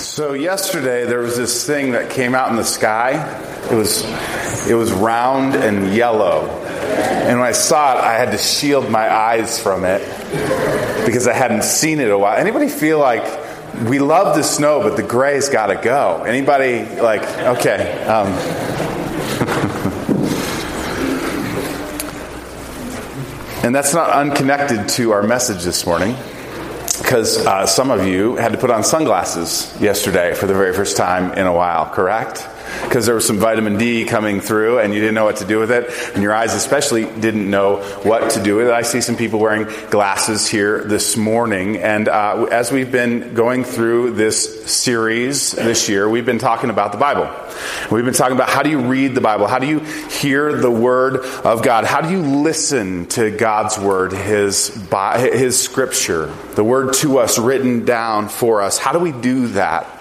So yesterday there was this thing that came out in the sky. It was it was round and yellow. And when I saw it, I had to shield my eyes from it because I hadn't seen it a while. Anybody feel like we love the snow, but the gray's got to go? Anybody like okay? Um, and that's not unconnected to our message this morning because uh, some of you had to put on sunglasses yesterday for the very first time in a while, correct? Because there was some vitamin D coming through and you didn't know what to do with it, and your eyes especially didn't know what to do with it. I see some people wearing glasses here this morning, and uh, as we've been going through this series this year, we've been talking about the Bible. We've been talking about how do you read the Bible? How do you hear the Word of God? How do you listen to God's Word, His, His Scripture, the Word to us written down for us? How do we do that?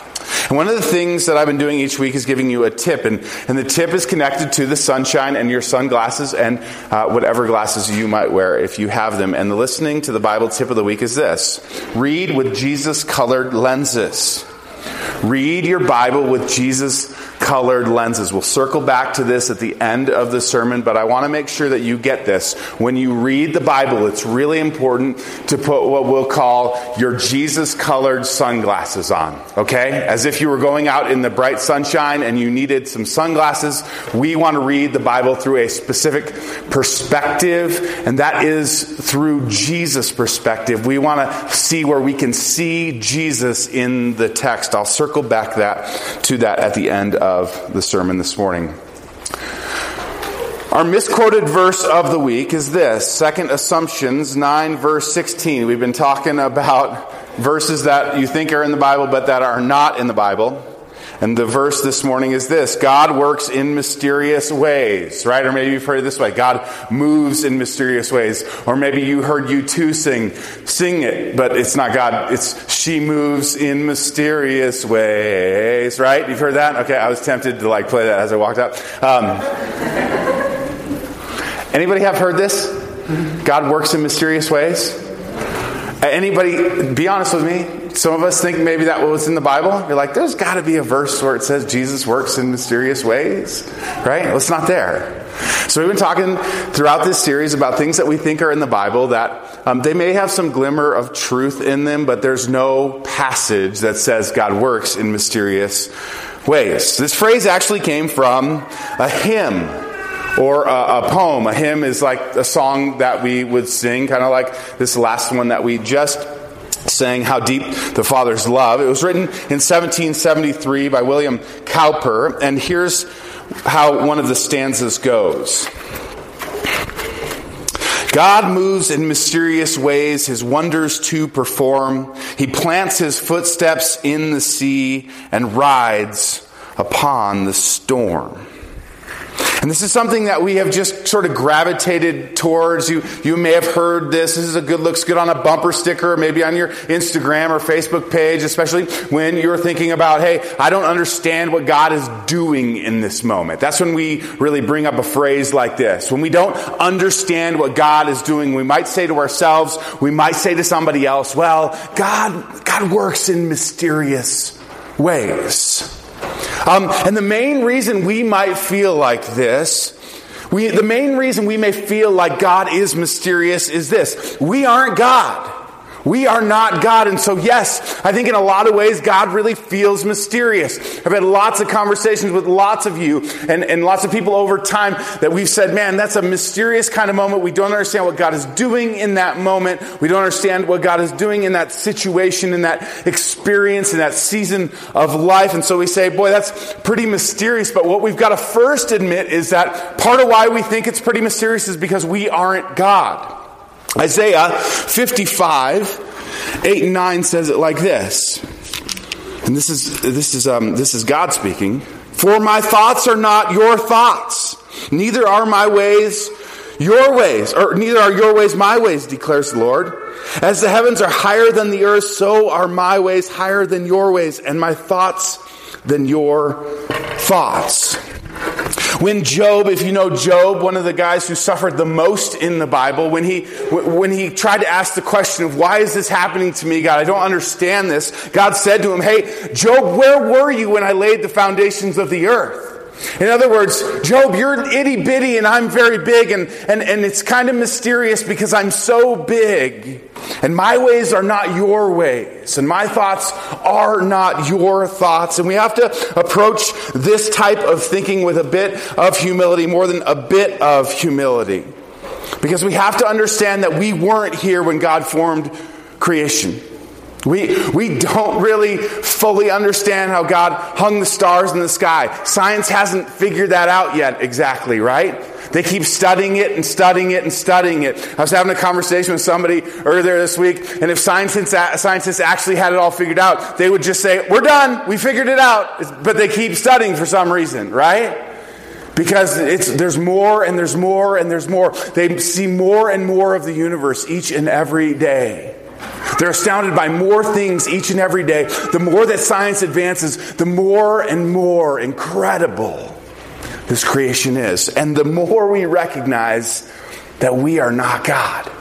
And one of the things that I've been doing each week is giving you a tip, and, and the tip is connected to the sunshine and your sunglasses and uh, whatever glasses you might wear if you have them. And the listening to the Bible tip of the week is this read with Jesus colored lenses. Read your Bible with Jesus colored lenses. We'll circle back to this at the end of the sermon, but I want to make sure that you get this. When you read the Bible, it's really important to put what we'll call your Jesus colored sunglasses on, okay? As if you were going out in the bright sunshine and you needed some sunglasses. We want to read the Bible through a specific perspective, and that is through Jesus' perspective. We want to see where we can see Jesus in the text. I'll circle back that to that at the end of of the sermon this morning. Our misquoted verse of the week is this Second Assumptions 9, verse 16. We've been talking about verses that you think are in the Bible but that are not in the Bible. And the verse this morning is this God works in mysterious ways, right? Or maybe you've heard it this way God moves in mysterious ways. Or maybe you heard U2 sing, sing it, but it's not God. It's she moves in mysterious ways, right? You've heard that? Okay, I was tempted to like play that as I walked up. Um, anybody have heard this? God works in mysterious ways? Anybody, be honest with me, some of us think maybe that was in the Bible. You're like, there's got to be a verse where it says Jesus works in mysterious ways, right? Well, it's not there. So we've been talking throughout this series about things that we think are in the Bible that um, they may have some glimmer of truth in them, but there's no passage that says God works in mysterious ways. This phrase actually came from a hymn or a, a, poem. A hymn is like a song that we would sing, kind of like this last one that we just saying how deep the Father's love. It was written in 1773 by William Cowper, and here's how one of the stanzas goes. God moves in mysterious ways, his wonders to perform. He plants his footsteps in the sea and rides upon the storm. And this is something that we have just sort of gravitated towards. You, you may have heard this. This is a good, looks good on a bumper sticker, maybe on your Instagram or Facebook page, especially when you're thinking about, hey, I don't understand what God is doing in this moment. That's when we really bring up a phrase like this. When we don't understand what God is doing, we might say to ourselves, we might say to somebody else, well, God, God works in mysterious ways. Um, and the main reason we might feel like this, we, the main reason we may feel like God is mysterious is this. We aren't God. We are not God. And so, yes, I think in a lot of ways, God really feels mysterious. I've had lots of conversations with lots of you and, and lots of people over time that we've said, man, that's a mysterious kind of moment. We don't understand what God is doing in that moment. We don't understand what God is doing in that situation, in that experience, in that season of life. And so we say, boy, that's pretty mysterious. But what we've got to first admit is that part of why we think it's pretty mysterious is because we aren't God. Isaiah 55, 8 and 9 says it like this. And this is, this is, um, this is God speaking. For my thoughts are not your thoughts, neither are my ways your ways, or neither are your ways my ways, declares the Lord. As the heavens are higher than the earth, so are my ways higher than your ways, and my thoughts than your thoughts. When Job, if you know Job, one of the guys who suffered the most in the Bible, when he, when he tried to ask the question of why is this happening to me, God? I don't understand this. God said to him, Hey, Job, where were you when I laid the foundations of the earth? In other words, Job, you're itty bitty and I'm very big, and, and, and it's kind of mysterious because I'm so big, and my ways are not your ways, and my thoughts are not your thoughts. And we have to approach this type of thinking with a bit of humility, more than a bit of humility. Because we have to understand that we weren't here when God formed creation. We, we don't really fully understand how God hung the stars in the sky. Science hasn't figured that out yet exactly, right? They keep studying it and studying it and studying it. I was having a conversation with somebody earlier this week, and if scientists, scientists actually had it all figured out, they would just say, We're done, we figured it out. But they keep studying for some reason, right? Because it's, there's more and there's more and there's more. They see more and more of the universe each and every day. They're astounded by more things each and every day. The more that science advances, the more and more incredible this creation is. And the more we recognize that we are not God.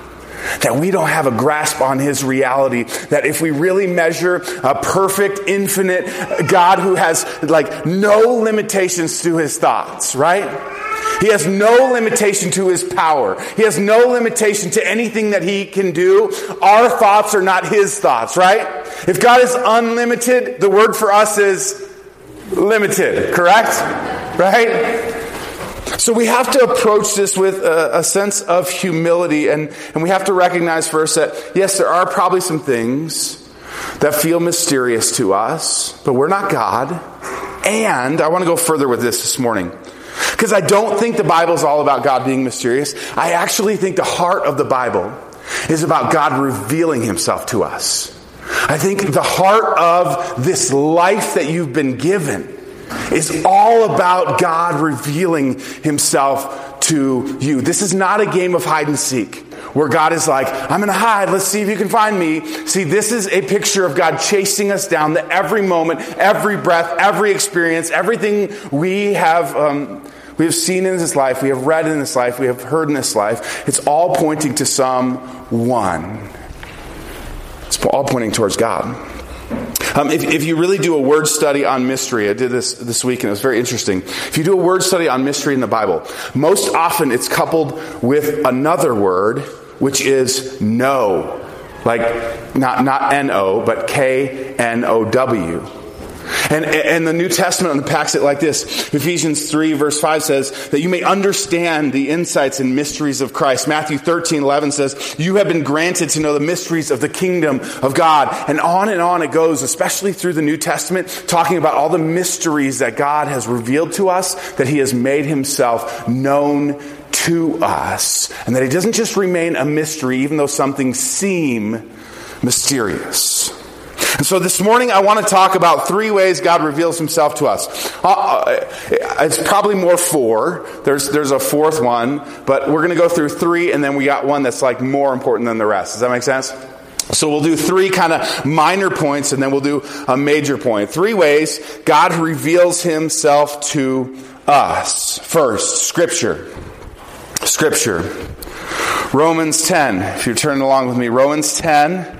That we don't have a grasp on his reality. That if we really measure a perfect, infinite God who has like no limitations to his thoughts, right? He has no limitation to his power. He has no limitation to anything that he can do. Our thoughts are not his thoughts, right? If God is unlimited, the word for us is limited, correct? Right? So we have to approach this with a, a, sense of humility, and, and we have to recognize first that, yes, there are probably some things that feel mysterious to us, but we're not God. And I want to go further with this this morning. Because I don't think the Bible is all about God being mysterious. I actually think the heart of the Bible is about God revealing himself to us. I think the heart of this life that you've been given is all about God revealing himself to you. This is not a game of hide and seek where God is like, I'm going to hide. Let's see if you can find me. See, this is a picture of God chasing us down the every moment, every breath, every experience, everything we have. Um, we have seen in this life, we have read in this life, we have heard in this life. It's all pointing to some one. It's all pointing towards God. Um, if, if, you really do a word study on mystery, I did this this week and it was very interesting. If you do a word study on mystery in the Bible, most often it's coupled with another word, which is know. Like, not, not N O, but K N O W. And, and the New Testament unpacks it like this. Ephesians 3 verse 5 says that you may understand the insights and mysteries of Christ. Matthew 13, 11 says, you have been granted to know the mysteries of the kingdom of God. And on and on it goes, especially through the New Testament, talking about all the mysteries that God has revealed to us, that he has made himself known to us. And that he doesn't just remain a mystery, even though some things seem mysterious. So this morning I want to talk about three ways God reveals himself to us. Uh, uh it's probably more four. There's, there's a fourth one, but we're going to go through three and then we got one that's like more important than the rest. Does that make sense? So we'll do three kind of minor points and then we'll do a major point. Three ways God reveals himself to us. First, scripture. Scripture. Romans 10. If you're turning along with me, Romans 10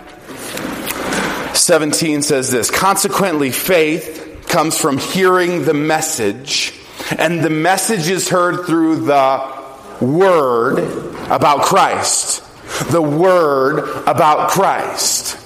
17 says this Consequently, faith comes from hearing the message, and the message is heard through the word about Christ. The word about Christ.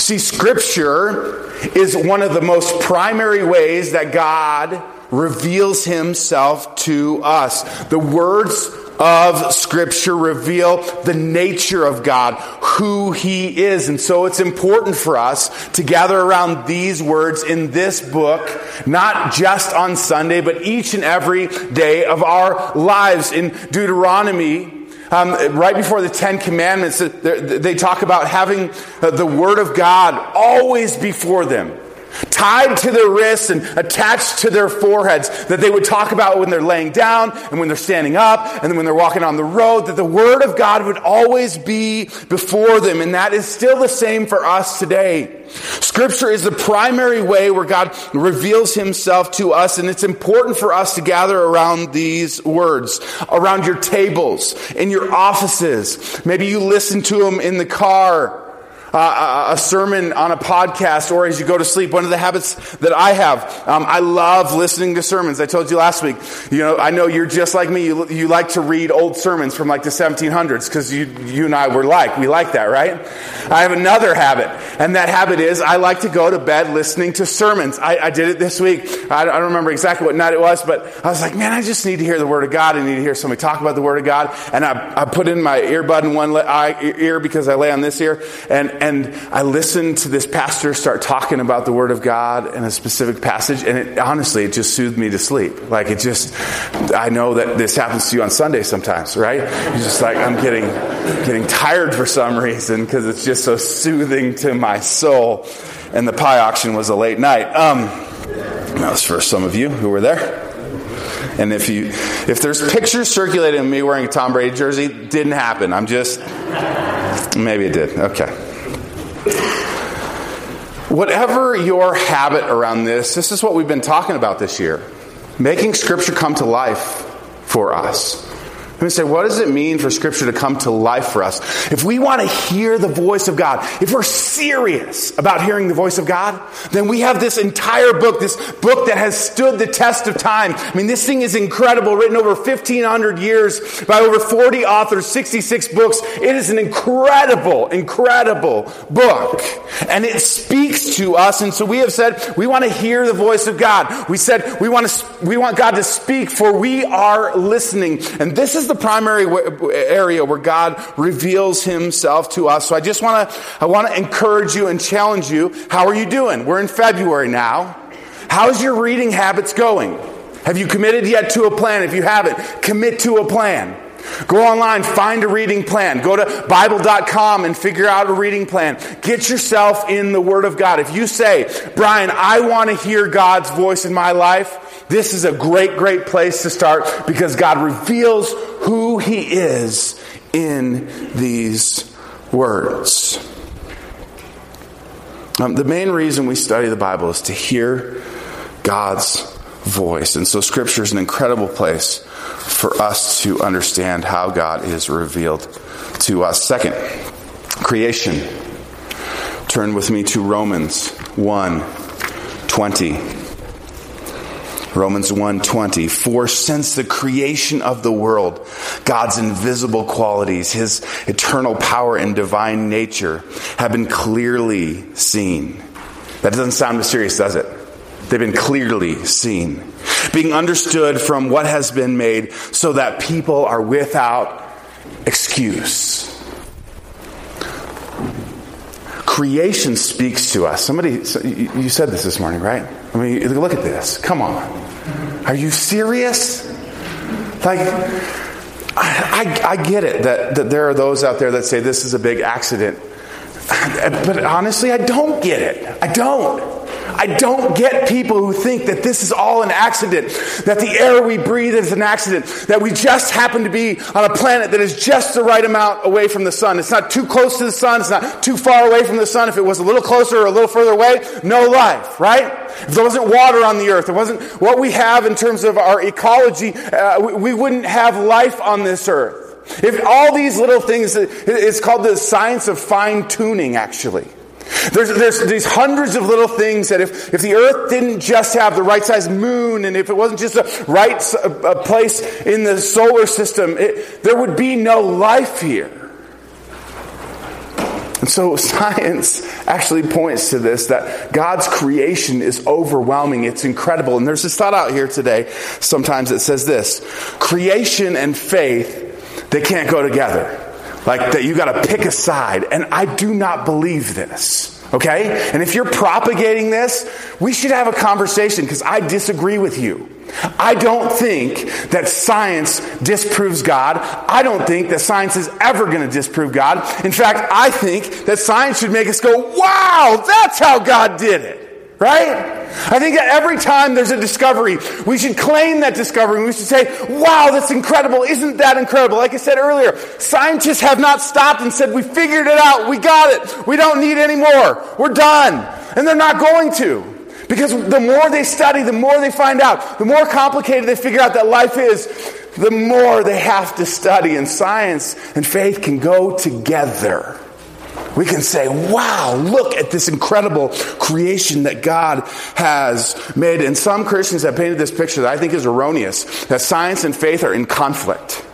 See, Scripture is one of the most primary ways that God reveals Himself to us. The words of Scripture reveal the nature of God, who He is. And so it's important for us to gather around these words in this book, not just on Sunday, but each and every day of our lives. In Deuteronomy, um, right before the Ten Commandments, they talk about having the Word of God always before them. Tied to their wrists and attached to their foreheads that they would talk about when they're laying down and when they're standing up and when they're walking on the road, that the Word of God would always be before them. And that is still the same for us today. Scripture is the primary way where God reveals himself to us, and it's important for us to gather around these words, around your tables, in your offices. Maybe you listen to them in the car uh, a sermon on a podcast or as you go to sleep. One of the habits that I have, um, I love listening to sermons. I told you last week, you know, I know you're just like me. You, you like to read old sermons from like the 1700s because you, you and I were like, we like that, right? I have another habit, and that habit is I like to go to bed listening to sermons. I, I did it this week. I, I, don't remember exactly what night it was, but I was like, man, I just need to hear the Word of God. I need to hear somebody talk about the Word of God. And I, I put in my earbud in one eye, ear because I lay on this ear, and, and I listened to this pastor start talking about the Word of God in a specific passage, and it, honestly, it just soothed me to sleep. Like it just, I know that this happens to you on Sunday sometimes, right? You're just like, I'm getting, getting tired for some reason because it's just so soothing to my soul. And the pie auction was a late night. Um, that was for some of you who were there. And if you, if there's pictures circulating of me wearing a Tom Brady jersey, didn't happen. I'm just, maybe it did. Okay. Whatever your habit around this, this is what we've been talking about this year. Making Scripture come to life for us. Me say, what does it mean for Scripture to come to life for us? If we want to hear the voice of God, if we're serious about hearing the voice of God, then we have this entire book, this book that has stood the test of time. I mean, this thing is incredible, written over 1,500 years by over 40 authors, 66 books. It is an incredible, incredible book. And it speaks to us. And so we have said, we want to hear the voice of God. We said, we want to, we want God to speak for we are listening. And this is is the primary area where God reveals himself to us. So I just want to, I want to encourage you and challenge you. How are you doing? We're in February now. How's your reading habits going? Have you committed yet to a plan? If you haven't, commit to a plan. Go online, find a reading plan. Go to Bible.com and figure out a reading plan. Get yourself in the Word of God. If you say, Brian, I want to hear God's voice in my life, this is a great, great place to start because God reveals who He is in these words. Um, the main reason we study the Bible is to hear God's voice. And so Scripture is an incredible place for us to understand how God is revealed to us. Second, creation. Turn with me to Romans 1 20. Romans 1:20 For since the creation of the world God's invisible qualities his eternal power and divine nature have been clearly seen. That doesn't sound mysterious, does it? They've been clearly seen. Being understood from what has been made so that people are without excuse. Creation speaks to us. Somebody, you said this this morning, right? I mean, look at this. Come on. Are you serious? Like, I, I, I get it that, that there are those out there that say this is a big accident. But honestly, I don't get it. I don't. I don't get people who think that this is all an accident, that the air we breathe is an accident, that we just happen to be on a planet that is just the right amount away from the sun. It's not too close to the sun, it's not too far away from the sun. If it was a little closer or a little further away, no life, right? If there wasn't water on the earth, there wasn't what we have in terms of our ecology, uh, we, we wouldn't have life on this earth. If all these little things, it's called the science of fine tuning, actually. There's, there's these hundreds of little things that if, if the earth didn't just have the right size moon and if it wasn't just a right a place in the solar system, it, there would be no life here. And so science actually points to this that God's creation is overwhelming. It's incredible. And there's this thought out here today, sometimes it says this creation and faith, they can't go together. Like that you got to pick a side. And I do not believe this. Okay? And if you're propagating this, we should have a conversation because I disagree with you. I don't think that science disproves God. I don't think that science is ever going to disprove God. In fact, I think that science should make us go, wow, that's how God did it. right? I think that every time there's a discovery, we should claim that discovery. We should say, wow, that's incredible. Isn't that incredible? Like I said earlier, scientists have not stopped and said, we figured it out. We got it. We don't need any more. We're done. And they're not going to. Because the more they study, the more they find out, the more complicated they figure out that life is, the more they have to study. And science and faith can go together we can say, wow, look at this incredible creation that God has made. And some Christians have painted this picture that I think is erroneous that science and faith are in conflict.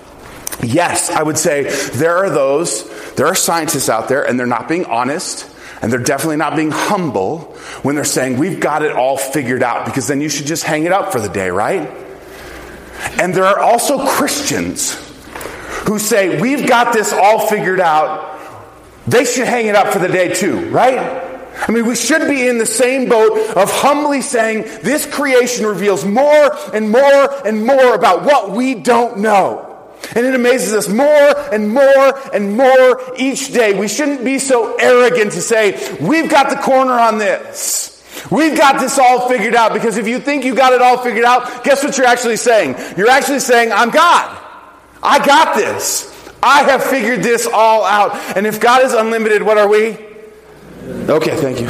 Yes, I would say there are those, there are scientists out there, and they're not being honest, and they're definitely not being humble when they're saying, we've got it all figured out, because then you should just hang it up for the day, right? And there are also Christians who say, we've got this all figured out, they should hang it up for the day too, right? I mean, we should be in the same boat of humbly saying, this creation reveals more and more and more about what we don't know. And it amazes us more and more and more each day. We shouldn't be so arrogant to say, we've got the corner on this. We've got this all figured out because if you think you got it all figured out, guess what you're actually saying? You're actually saying, I'm God. I got this. I have figured this all out. And if God is unlimited, what are we? Okay, thank you.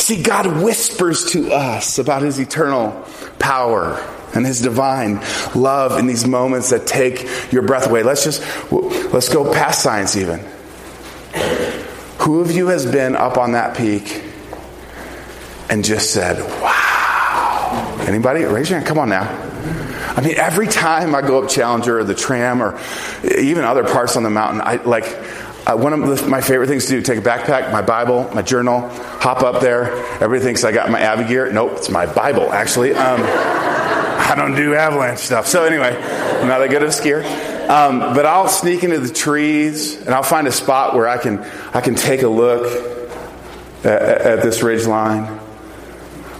See, God whispers to us about his eternal power and his divine love in these moments that take your breath away. Let's just let's go past science even. Who of you has been up on that peak and just said, "Wow"? Anybody? Raise your hand. Come on now. I mean, every time I go up Challenger or the tram or even other parts on the mountain, I like uh, one of the, my favorite things to do: take a backpack, my Bible, my journal, hop up there. Everybody thinks I got my Avi gear. Nope, it's my Bible actually. Um, I don't do avalanche stuff. So anyway, I'm not that good of a skier. Um, but I'll sneak into the trees and I'll find a spot where I can I can take a look at, at this ridge line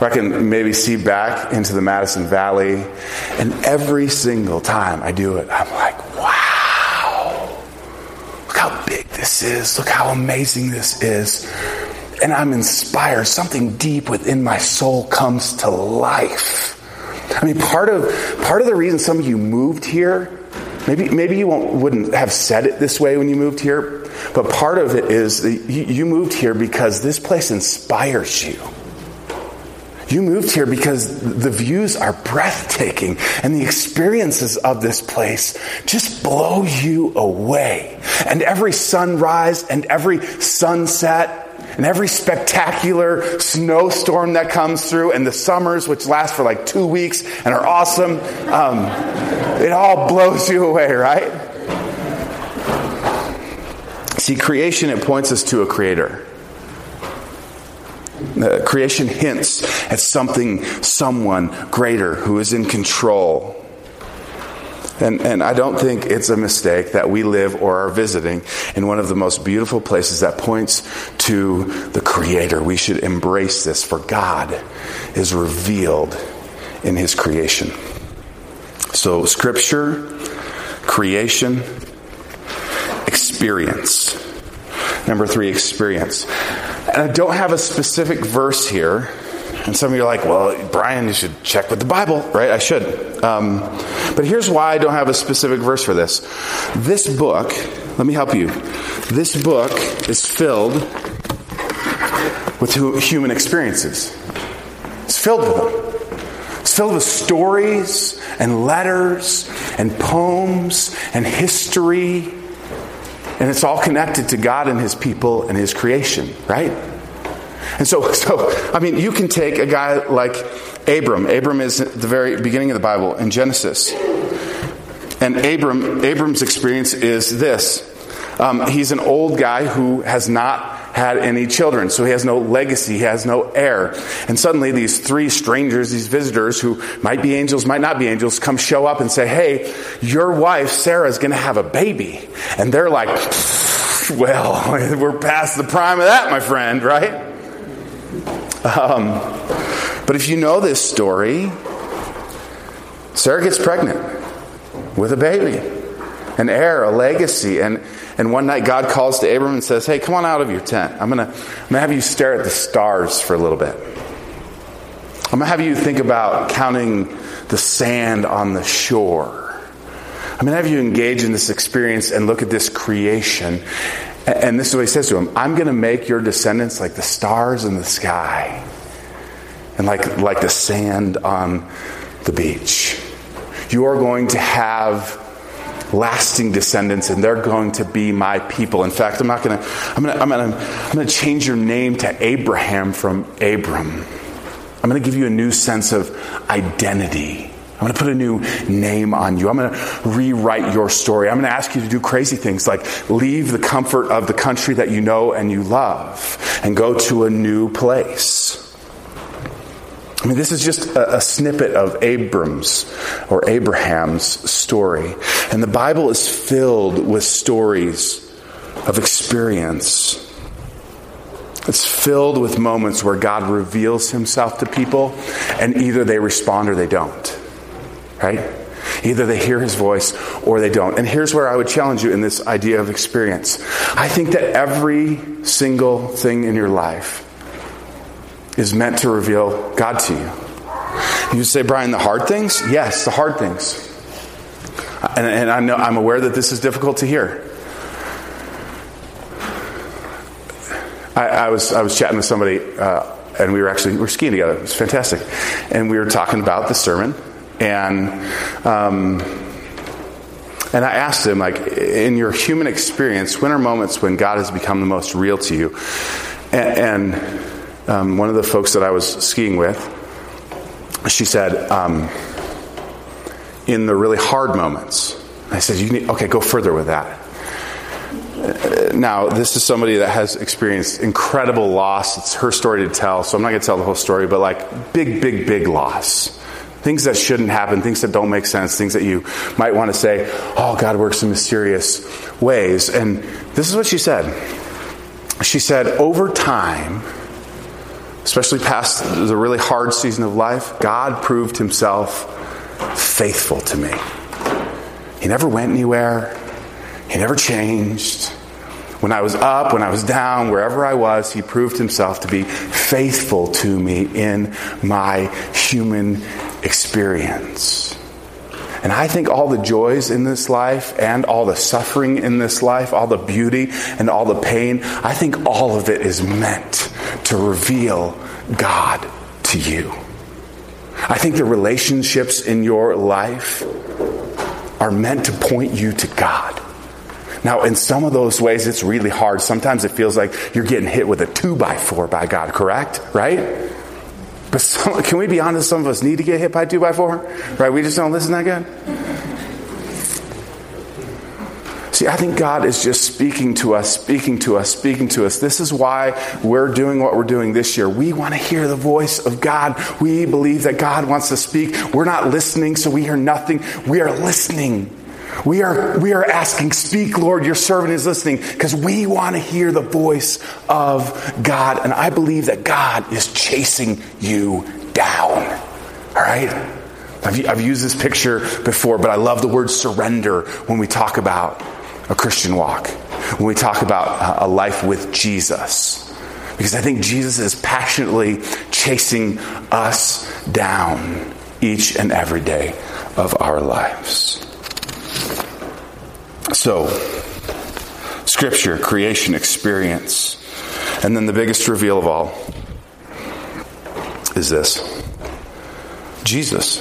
I can maybe see back into the Madison Valley. And every single time I do it, I'm like, wow, look how big this is. Look how amazing this is. And I'm inspired. Something deep within my soul comes to life. I mean, part of, part of the reason some of you moved here, maybe, maybe you wouldn't have said it this way when you moved here, but part of it is you moved here because this place inspires you. You moved here because the views are breathtaking and the experiences of this place just blow you away. And every sunrise and every sunset and every spectacular snowstorm that comes through and the summers which last for like two weeks and are awesome um, it all blows you away right see creation it points us to a creator uh, creation hints at something, someone greater who is in control. And, and I don't think it's a mistake that we live or are visiting in one of the most beautiful places that points to the Creator. We should embrace this, for God is revealed in His creation. So, Scripture, creation, experience. Number three, experience. And I don't have a specific verse here. And some of you are like, well, Brian, you should check with the Bible, right? I should. Um, but here's why I don't have a specific verse for this. This book, let me help you. This book is filled with human experiences. It's filled with them. It's filled with stories and letters and poems and history and it's all connected to God and His people and His creation, right? And so, so I mean, you can take a guy like Abram. Abram is at the very beginning of the Bible in Genesis. And Abram, Abram's experience is this. Um, he's an old guy who has not had any children, so he has no legacy, he has no heir. And suddenly, these three strangers, these visitors who might be angels, might not be angels, come show up and say, Hey, your wife, Sarah, is going to have a baby. And they're like, Well, we're past the prime of that, my friend, right? Um, but if you know this story, Sarah gets pregnant with a baby, an heir, a legacy, and And one night God calls to Abram and says, Hey, come on out of your tent. I'm going to I'm gonna have you stare at the stars for a little bit. I'm going to have you think about counting the sand on the shore. I'm going to have you engage in this experience and look at this creation. And this is what he says to him I'm going to make your descendants like the stars in the sky and like, like the sand on the beach. You are going to have lasting descendants and they're going to be my people. In fact, I'm not going to I'm going to I'm going to I'm going to change your name to Abraham from Abram. I'm going to give you a new sense of identity. I'm going to put a new name on you. I'm going to rewrite your story. I'm going to ask you to do crazy things like leave the comfort of the country that you know and you love and go to a new place. I mean, this is just a, a, snippet of Abram's or Abraham's story. And the Bible is filled with stories of experience. It's filled with moments where God reveals himself to people, and either they respond or they don't. Right? Either they hear his voice or they don't. And here's where I would challenge you in this idea of experience. I think that every single thing in your life is meant to reveal God to you. You say, Brian, the hard things? Yes, the hard things. And, and I know, I'm aware that this is difficult to hear. I, I was, I was chatting with somebody, uh, and we were actually we were skiing together. It was fantastic. And we were talking about the sermon. And um, and I asked him, like, in your human experience, when are moments when God has become the most real to you? And, and um, one of the folks that I was skiing with, she said, um, in the really hard moments. I said, you need, okay, go further with that. Uh, now, this is somebody that has experienced incredible loss. It's her story to tell, so I'm not going to tell the whole story, but like big, big, big loss. Things that shouldn't happen, things that don't make sense, things that you might want to say, oh, God works in mysterious ways. And this is what she said. She said, over time, especially past the really hard season of life, God proved himself faithful to me. He never went anywhere, he never changed. When I was up, when I was down, wherever I was, he proved himself to be faithful to me in my human experience. And I think all the joys in this life and all the suffering in this life, all the beauty and all the pain, I think all of it is meant to reveal God to you. I think the relationships in your life are meant to point you to God. Now, in some of those ways, it's really hard. Sometimes it feels like you're getting hit with a two by four by God, correct? Right? But some, can we be honest? Some of us need to get hit by two by four, right? We just don't listen that good. See, I think God is just speaking to us, speaking to us, speaking to us. This is why we're doing what we're doing this year. We want to hear the voice of God. We believe that God wants to speak. We're not listening, so we hear nothing. We are listening. We are, we are asking, Speak, Lord, your servant is listening, because we want to hear the voice of God. And I believe that God is chasing you down. All right? I've, I've used this picture before, but I love the word surrender when we talk about a Christian walk, when we talk about a life with Jesus. Because I think Jesus is passionately chasing us down each and every day of our lives. So, scripture, creation, experience. And then the biggest reveal of all is this Jesus.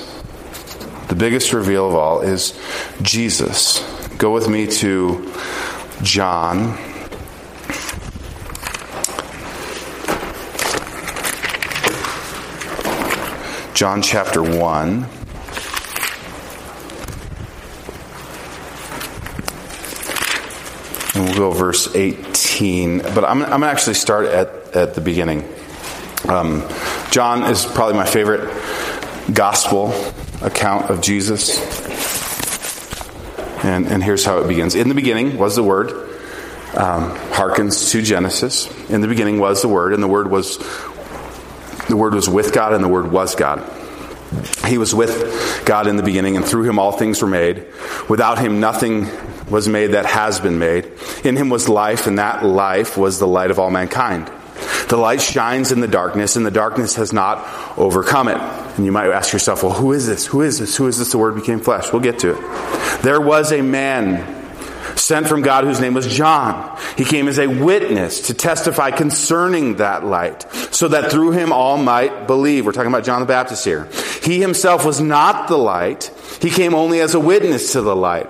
The biggest reveal of all is Jesus. Go with me to John. John chapter 1. We'll go verse 18. But I'm, I'm going to actually start at, at the beginning. Um, John is probably my favorite gospel account of Jesus. And, and here's how it begins. In the beginning was the Word, um, harkens to Genesis. In the beginning was the Word, and the Word was the Word was with God, and the Word was God. He was with God in the beginning, and through him all things were made. Without him, nothing was made that has been made. In him was life, and that life was the light of all mankind. The light shines in the darkness, and the darkness has not overcome it. And you might ask yourself, well, who is this? Who is this? Who is this? The Word became flesh. We'll get to it. There was a man sent from God whose name was John. He came as a witness to testify concerning that light, so that through him all might believe. We're talking about John the Baptist here. He himself was not the light, he came only as a witness to the light.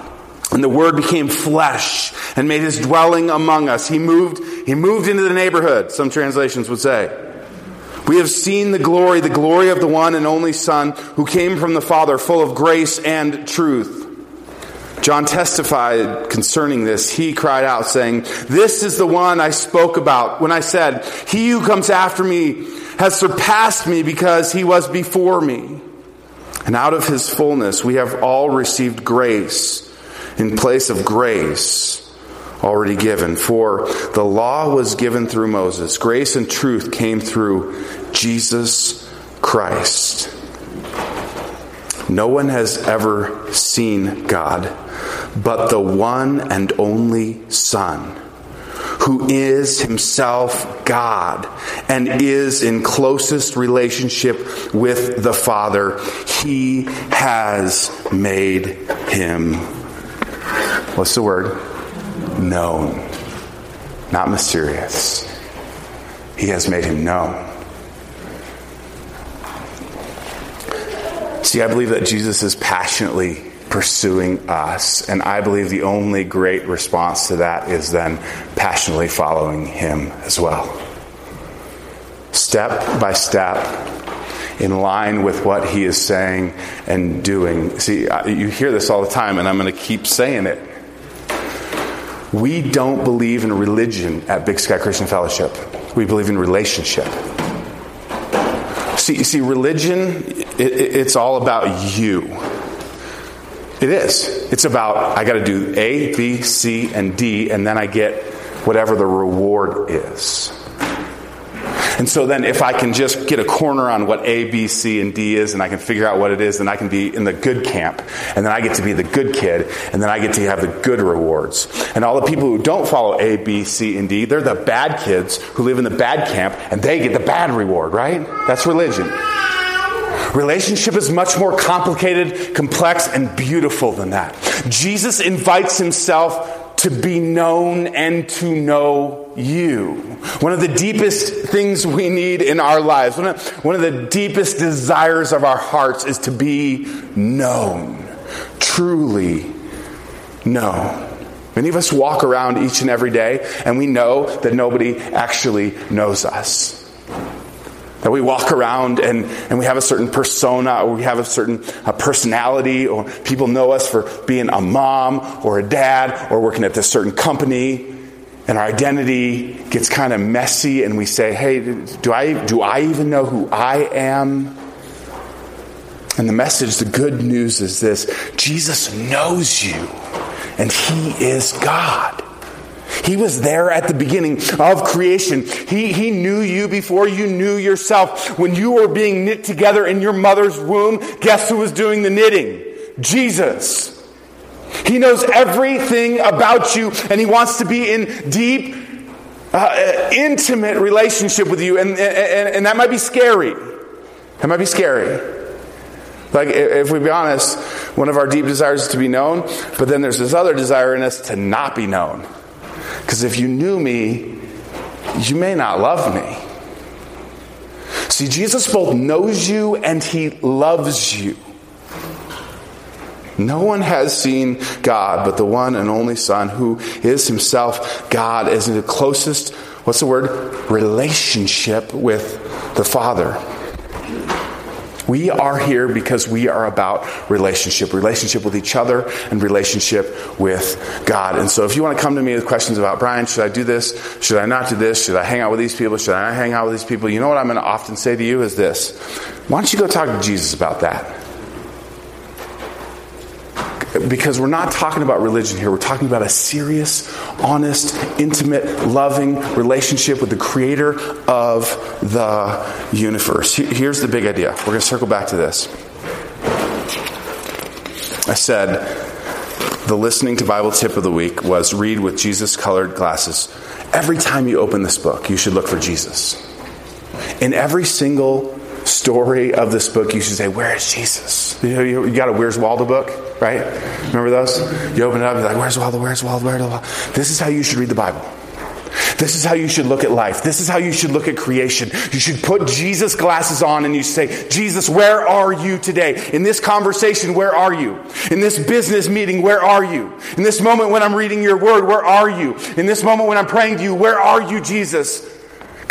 And the word became flesh and made his dwelling among us. He moved, he moved into the neighborhood, some translations would say. We have seen the glory, the glory of the one and only Son who came from the Father, full of grace and truth. John testified concerning this. He cried out, saying, This is the one I spoke about when I said, He who comes after me has surpassed me because he was before me. And out of his fullness we have all received grace in place of grace already given. For the law was given through Moses, grace and truth came through Jesus Christ. No one has ever seen God but the one and only Son, who is himself God and is in closest relationship with the Father. He has made him. What's the word? known, not mysterious. He has made him known. See, I believe that Jesus is passionately pursuing us, and I believe the only great response to that is then passionately following him as well. Step by step, in line with what he is saying and doing. See, you hear this all the time, and I'm going to keep saying it. We don't believe in religion at Big Sky Christian Fellowship. We believe in relationship. See, see religion, it, it's all about you. It is. It's about, I got to do A, B, C, and D, and then I get whatever the reward is. And so then, if I can just get a corner on what A, B, C, and D is, and I can figure out what it is, then I can be in the good camp. And then I get to be the good kid, and then I get to have the good rewards. And all the people who don't follow A, B, C, and D, they're the bad kids who live in the bad camp, and they get the bad reward, right? That's religion. Relationship is much more complicated, complex, and beautiful than that. Jesus invites himself to be known and to know you. One of the deepest things we need in our lives, one of, one of the deepest desires of our hearts is to be known, truly known. Many of us walk around each and every day and we know that nobody actually knows us. That we walk around and, and we have a certain persona or we have a certain a personality or people know us for being a mom or a dad or working at this certain company and our identity gets kind of messy and we say, hey, do I, do I even know who I am? And the message, the good news is this Jesus knows you and He is God. He was there at the beginning of creation. He, he knew you before you knew yourself. When you were being knit together in your mother's womb, guess who was doing the knitting? Jesus. He knows everything about you and he wants to be in deep, uh, intimate relationship with you. And, and, and that might be scary. That might be scary. Like, if we be honest, one of our deep desires is to be known, but then there's this other desire in us to not be known. Because if you knew me, you may not love me. See, Jesus both knows you and he loves you. No one has seen God but the one and only Son, who is himself God, is in the closest, what's the word? Relationship with the Father. We are here because we are about relationship, relationship with each other and relationship with God. And so if you want to come to me with questions about, Brian, should I do this? Should I not do this? Should I hang out with these people? Should I not hang out with these people? You know what I'm going to often say to you is this. Why don't you go talk to Jesus about that? Because we're not talking about religion here. We're talking about a serious, honest, intimate, loving relationship with the creator of the universe. Here's the big idea. We're going to circle back to this. I said the listening to Bible tip of the week was read with Jesus colored glasses. Every time you open this book, you should look for Jesus. In every single story of this book, you should say, Where is Jesus? You, know, you got a Where's Waldo book, right? Remember those? You open it up, you're like, Where's Waldo? Where's Waldo? Where's Waldo? This is how you should read the Bible. This is how you should look at life. This is how you should look at creation. You should put Jesus glasses on and you say, Jesus, where are you today? In this conversation, where are you? In this business meeting, where are you? In this moment when I'm reading your word, where are you? In this moment when I'm praying to you, where are you, Jesus?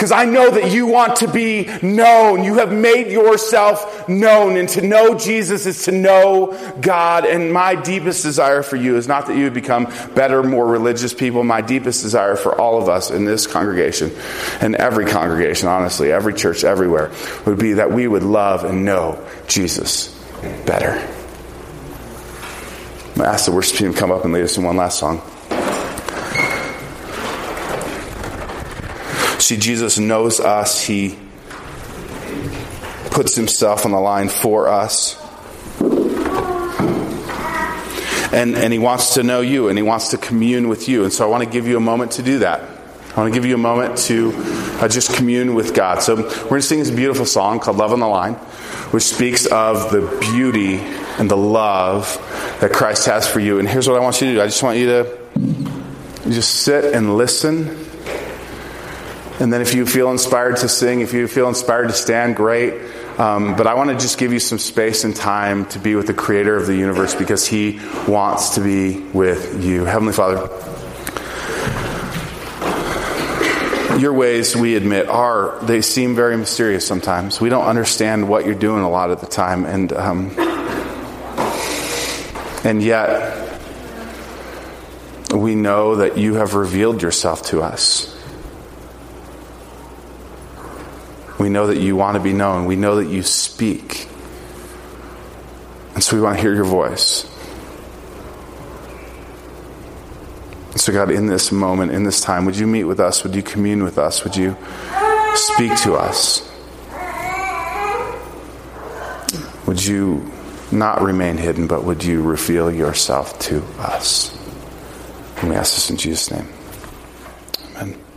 Because I know that you want to be known. You have made yourself known. And to know Jesus is to know God. And my deepest desire for you is not that you would become better, more religious people. My deepest desire for all of us in this congregation and every congregation, honestly, every church, everywhere, would be that we would love and know Jesus better. To ask the worship team to come up and lead us in one last song. See, Jesus knows us. He puts himself on the line for us. And, and he wants to know you and he wants to commune with you. And so I want to give you a moment to do that. I want to give you a moment to uh, just commune with God. So we're going to sing this beautiful song called Love on the Line, which speaks of the beauty and the love that Christ has for you. And here's what I want you to do I just want you to just sit and listen and then if you feel inspired to sing, if you feel inspired to stand, great. Um, but I want to just give you some space and time to be with the creator of the universe because he wants to be with you. Heavenly Father, your ways, we admit, are, they seem very mysterious sometimes. We don't understand what you're doing a lot of the time. And, um, and yet, we know that you have revealed yourself to us. We know that you want to be known. We know that you speak. And so we want to hear your voice. So, God, in this moment, in this time, would you meet with us? Would you commune with us? Would you speak to us? Would you not remain hidden, but would you reveal yourself to us? And we ask this in Jesus' name. Amen.